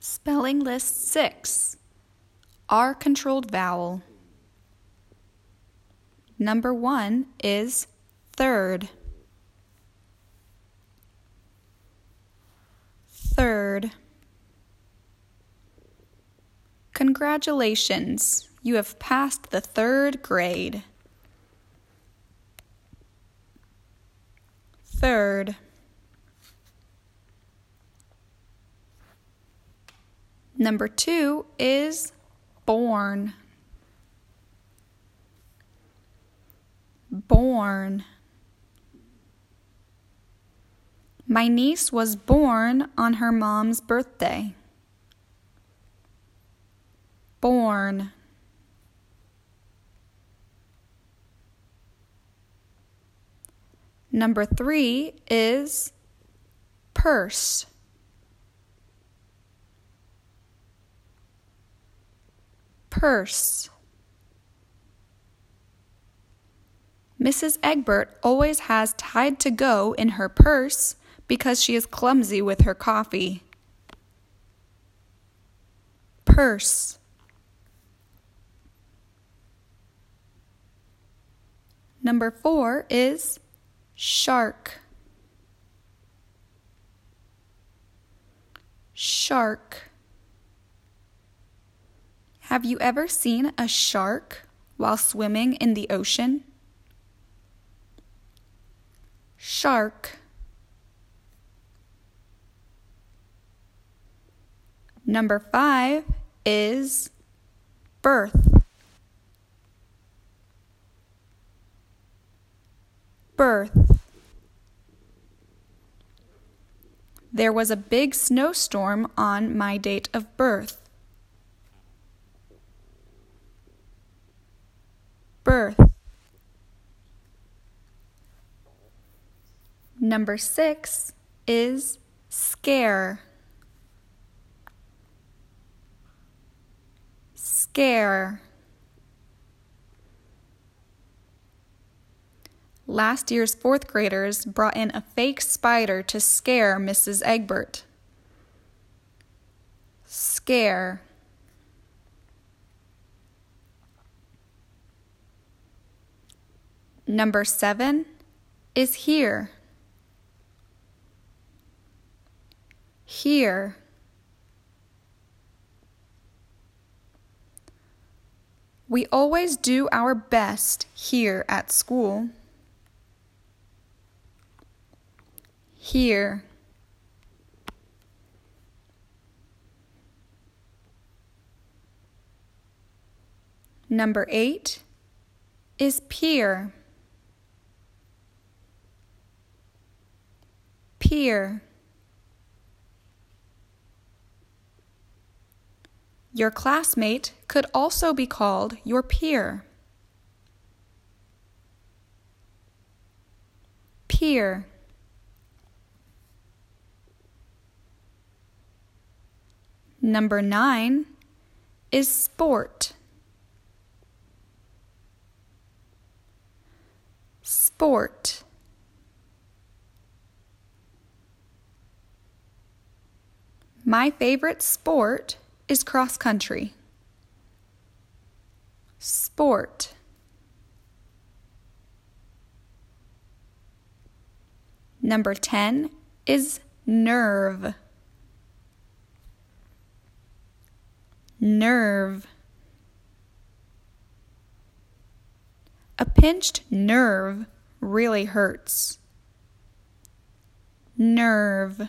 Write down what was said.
Spelling list 6 R controlled vowel. Number 1 is third. Third. Congratulations, you have passed the third grade. Third. Number two is born. Born. My niece was born on her mom's birthday. Born. Number three is purse. Purse. Mrs. Egbert always has Tide to go in her purse because she is clumsy with her coffee. Purse. Number four is shark. Shark. Have you ever seen a shark while swimming in the ocean? Shark. Number five is birth. Birth. There was a big snowstorm on my date of birth. Birth. Number six is scare. Scare. Last year's fourth graders brought in a fake spider to scare Mrs. Egbert. Scare. Number seven is here. Here. We always do our best here at school. Here. Number eight is peer. Peer. Your classmate could also be called your peer. Peer. Number nine is sport. Sport. My favorite sport is cross country. Sport. Number 10 is nerve. Nerve. A pinched nerve really hurts. Nerve.